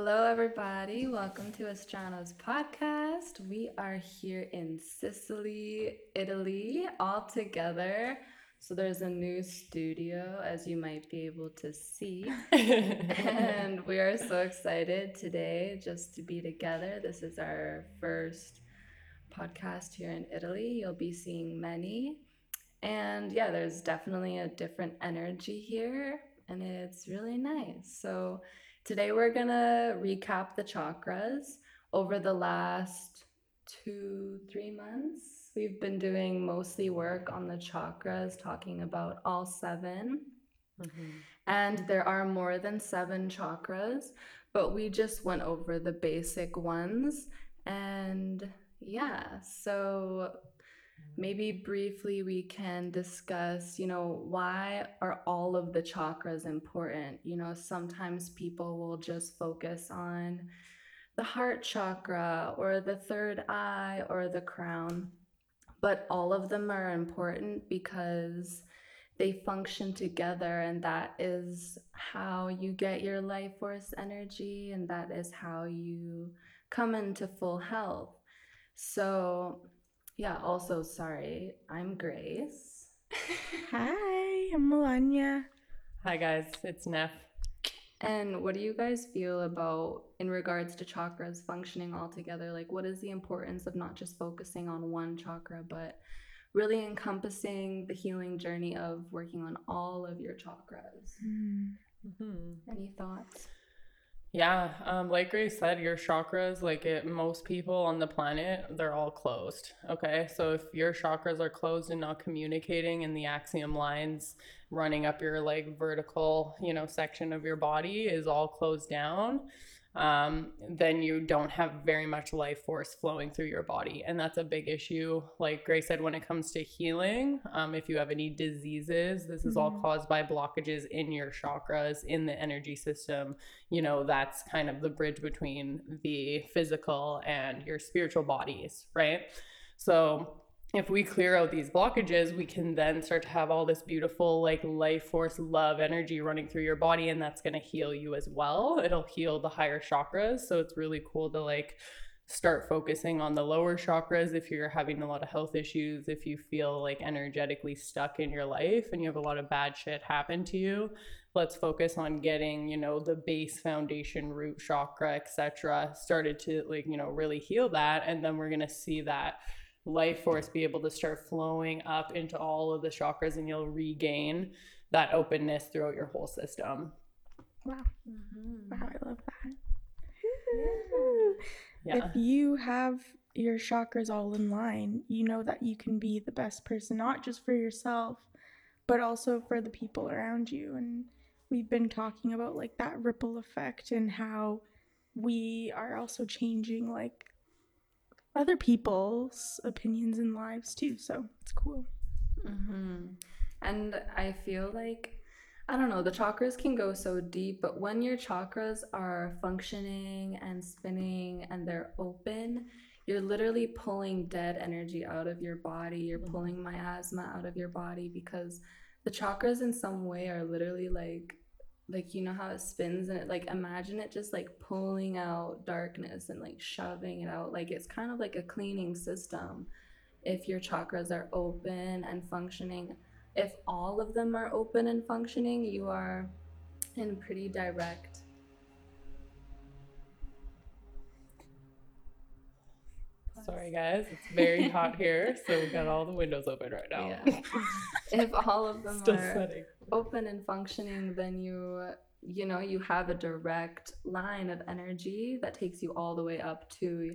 Hello, everybody. Welcome to Astrano's podcast. We are here in Sicily, Italy, all together. So, there's a new studio, as you might be able to see. and we are so excited today just to be together. This is our first podcast here in Italy. You'll be seeing many. And yeah, there's definitely a different energy here, and it's really nice. So, Today we're gonna recap the chakras over the last two, three months. We've been doing mostly work on the chakras, talking about all 7 mm-hmm. And there are more than seven chakras, but we just went over the basic ones. And yeah, so maybe briefly we can discuss, you know, why are all of the chakras important? You know, sometimes people will just focus on the heart chakra or the third eye or the crown, but all of them are important because they function together and that is how you get your life force energy and that is how you come into full health. So, yeah, also, sorry, I'm Grace. Hi, I'm Melania. Hi, guys, it's Neff. And what do you guys feel about in regards to chakras functioning all together? Like, what is the importance of not just focusing on one chakra, but really encompassing the healing journey of working on all of your chakras? Mm-hmm. Any thoughts? Yeah, um, like Grace said, your chakras, like it, most people on the planet, they're all closed. Okay, so if your chakras are closed and not communicating, and the axiom lines running up your like vertical, you know, section of your body is all closed down, um, then you don't have very much life force flowing through your body. And that's a big issue. Like Grace said, when it comes to healing, um, if you have any diseases, this is mm-hmm. all caused by blockages in your chakras, in the energy system. You know, that's kind of the bridge between the physical and your spiritual bodies, right? So, if we clear out these blockages, we can then start to have all this beautiful, like life force, love energy running through your body, and that's going to heal you as well. It'll heal the higher chakras. So it's really cool to like start focusing on the lower chakras if you're having a lot of health issues, if you feel like energetically stuck in your life and you have a lot of bad shit happen to you. Let's focus on getting, you know, the base foundation, root chakra, etc. started to like, you know, really heal that. And then we're going to see that life force be able to start flowing up into all of the chakras and you'll regain that openness throughout your whole system. Wow. Mm-hmm. Wow, I love that. Yeah. If you have your chakras all in line, you know that you can be the best person, not just for yourself, but also for the people around you. And we've been talking about like that ripple effect and how we are also changing like other people's opinions and lives too. So it's cool. Mm-hmm. And I feel like, I don't know, the chakras can go so deep, but when your chakras are functioning and spinning and they're open, you're literally pulling dead energy out of your body. You're mm-hmm. pulling miasma out of your body because the chakras, in some way, are literally like like you know how it spins and it like imagine it just like pulling out darkness and like shoving it out. Like it's kind of like a cleaning system if your chakras are open and functioning. If all of them are open and functioning you are in pretty direct Sorry, guys. It's very hot here, so we got all the windows open right now. Yeah. if all of them Still are sweating. open and functioning, then you you know you have a direct line of energy that takes you all the way up to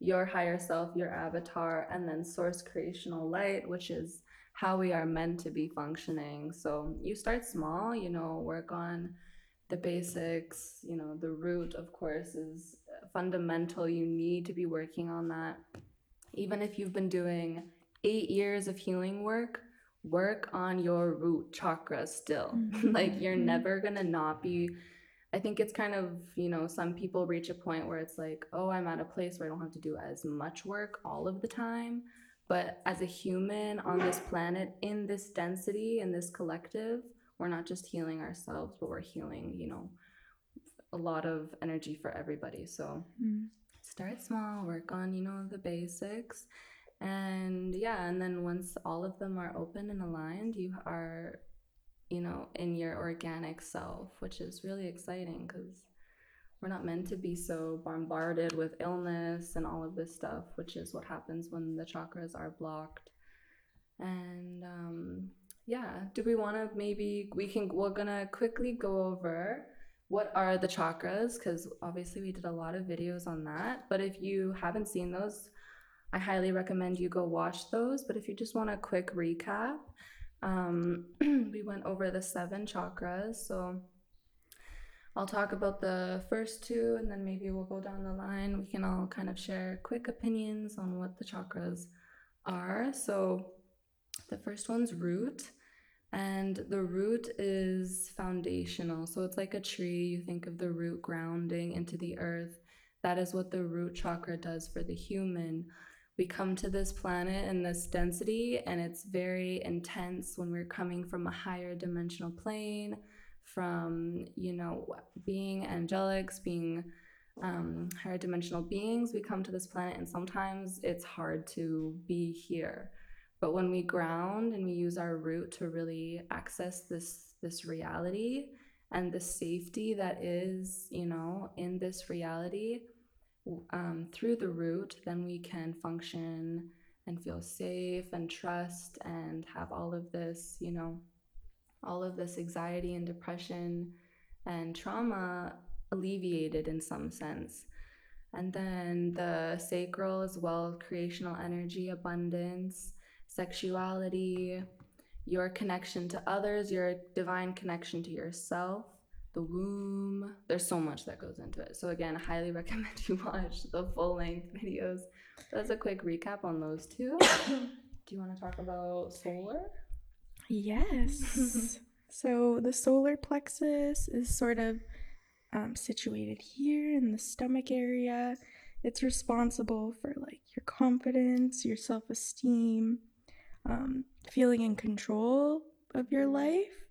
your higher self, your avatar, and then source creational light, which is how we are meant to be functioning. So you start small, you know, work on the basics, you know, the root, of course, is fundamental. You need to be working on that. Even if you've been doing eight years of healing work, work on your root chakra still. Mm-hmm. like you're mm-hmm. never gonna not be. I think it's kind of, you know, some people reach a point where it's like, oh, I'm at a place where I don't have to do as much work all of the time. But as a human on this planet, in this density, in this collective, we're not just healing ourselves, but we're healing, you know, a lot of energy for everybody. So Mm. start small, work on, you know, the basics. And yeah, and then once all of them are open and aligned, you are, you know, in your organic self, which is really exciting because we're not meant to be so bombarded with illness and all of this stuff, which is what happens when the chakras are blocked. And um, yeah, do we want to maybe we can we're gonna quickly go over what are the chakras because obviously we did a lot of videos on that. But if you haven't seen those, I highly recommend you go watch those. But if you just want a quick recap, um, we went over the seven chakras. So I'll talk about the first two and then maybe we'll go down the line. We can all kind of share quick opinions on what the chakras are. So the first one's root. And the root is foundational. So it's like a tree. You think of the root grounding into the earth. That is what the root chakra does for the human. We come to this planet in this density, and it's very intense when we're coming from a higher dimensional plane, from, you know, being angelics, being um, higher dimensional beings. We come to this planet, and sometimes it's hard to be here but when we ground and we use our root to really access this this reality and the safety that is you know in this reality um, through the root then we can function and feel safe and trust and have all of this you know all of this anxiety and depression and trauma alleviated in some sense. And then the sacral as well creational energy abundance sexuality, your connection to others, your divine connection to yourself, the womb. There's so much that goes into it. So, again, I highly recommend you watch the full length videos. That's a quick recap on those two. Do you want to talk about solar? Yes. so the solar plexus is sort of um, situated here in the stomach area. It's responsible for like your confidence, your self esteem, um, feeling in control of your life.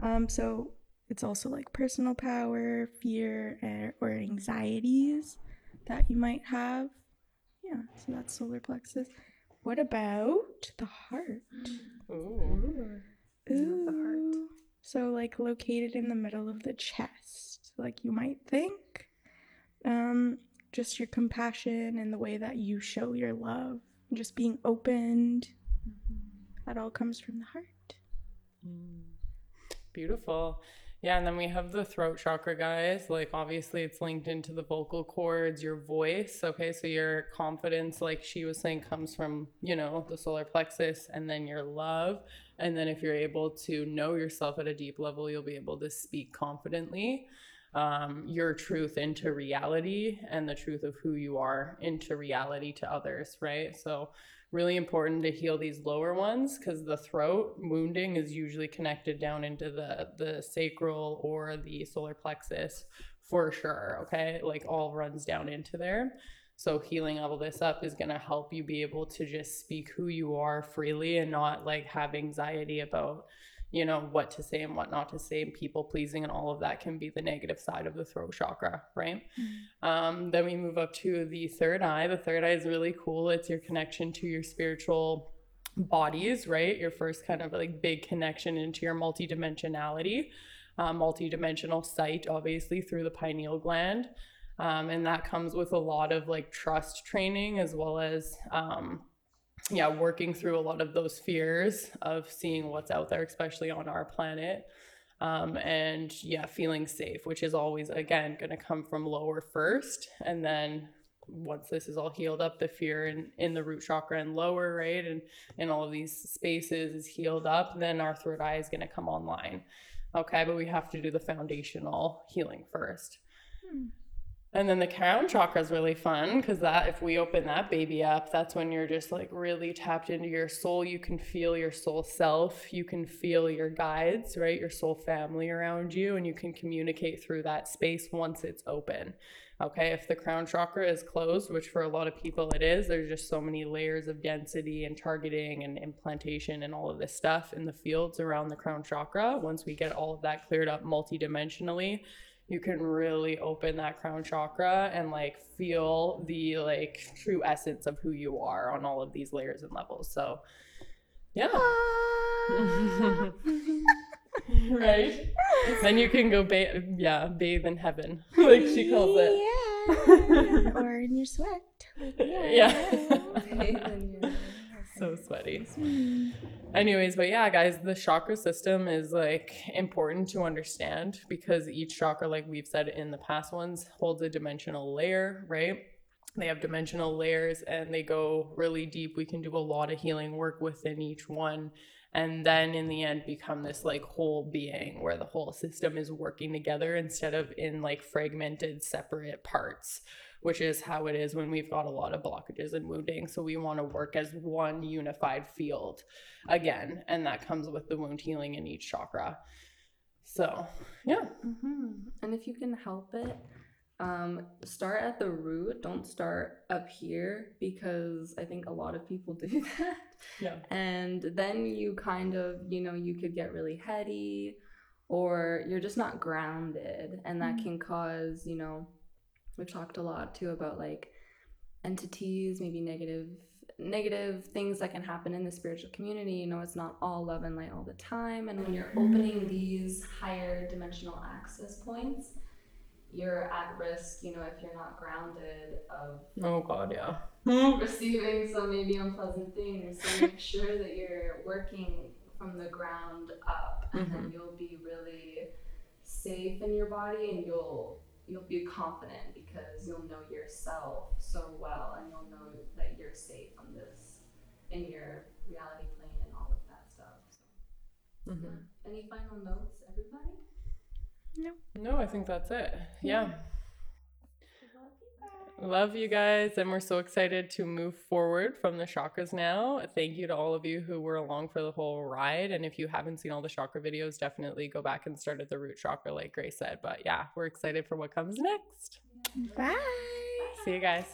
Um, so it's also like personal power, fear, or anxieties that you might have. Yeah, so that's solar plexus. What about the heart? Ooh. Ooh. the heart. So like located in the middle of the chest, like you might think. Um, just your compassion and the way that you show your love, just being opened. That all comes from the heart. Beautiful. Yeah, and then we have the throat chakra, guys. Like, obviously, it's linked into the vocal cords, your voice. Okay, so your confidence, like she was saying, comes from, you know, the solar plexus and then your love. And then, if you're able to know yourself at a deep level, you'll be able to speak confidently um, your truth into reality and the truth of who you are into reality to others, right? So, really important to heal these lower ones because the throat wounding is usually connected down into the the sacral or the solar plexus for sure okay? Like all runs down into there. So healing all this up is going to help you be able to just speak who you are freely and not like have anxiety about you know what to say and what not to say and people pleasing and all of that can be the negative side of the throat chakra right? Um, then we move up to the third eye. The third eye is really cool. It's your connection to your spiritual bodies right? Your first kind of like big connection into your multidimensionality uh, multidimensional sight obviously through the pineal gland. Um, and that comes with a lot of like trust training as well as um, yeah working through a lot of those fears of seeing what's out there especially on our planet. Um, and yeah feeling safe which is always again going to come from lower first. And then once this is all healed up the fear in, in the root chakra and lower right? And in all of these spaces is healed up then our third eye is going to come online. Okay but we have to do the foundational healing first and then the crown chakra is really fun because that if we open that baby up, that's when you're just like really tapped into your soul. You can feel your soul self. You can feel your guides, right? Your soul family around you, and you can communicate through that space once it's open. Okay, if the crown chakra is closed, which for a lot of people it is, there's just so many layers of density and targeting and implantation and all of this stuff in the fields around the crown chakra. Once we get all of that cleared up multidimensionally, you can really open that crown chakra and like feel the like true essence of who you are on all of these layers and levels. So, yeah. Ah. right? then you can go bathe, yeah, bathe in heaven, like she calls it. Yeah. or in your sweat. Like, Yeah. So sweaty. Anyways, but yeah, guys, the chakra system is like important to understand because each chakra, like we've said in the past ones, holds a dimensional layer, right? They have dimensional layers and they go really deep. We can do a lot of healing work within each one. And then in the end, become this like whole being where the whole system is working together instead of in like fragmented, separate parts which is how it is when we've got a lot of blockages and wounding. So we want to work as one unified field again, and that comes with the wound healing in each chakra. So, yeah. Mhm. And if you can help it, um, start at the root. Don't start up here because I think a lot of people do that. Yeah. And then you kind of, you know, you could get really heady or you're just not grounded. And that Mhm. can cause, you know, we've talked a lot too about like entities, maybe negative negative things that can happen in the spiritual community. You know, it's not all love and light all the time. And when you're opening these higher dimensional access points, you're at risk, you know, if you're not grounded of Oh, God, yeah. receiving some maybe unpleasant things. So make sure that you're working from the ground up, and mm-hmm. then you'll be really safe in your body, and you'll you'll be confident because you'll know yourself so well, and you'll know that you're safe on this in your reality plane and all of that stuff. So, Mhm. yeah. Any final notes, everybody? No, No, I think that's it. Yeah. Love you guys. Love you guys, and we're so excited to move forward from the chakras now. Thank you to all of you who were along for the whole ride. And if you haven't seen all the chakra videos, definitely go back and start at the root chakra, like Grace said. But yeah, we're excited for what comes next. Bye. See you guys.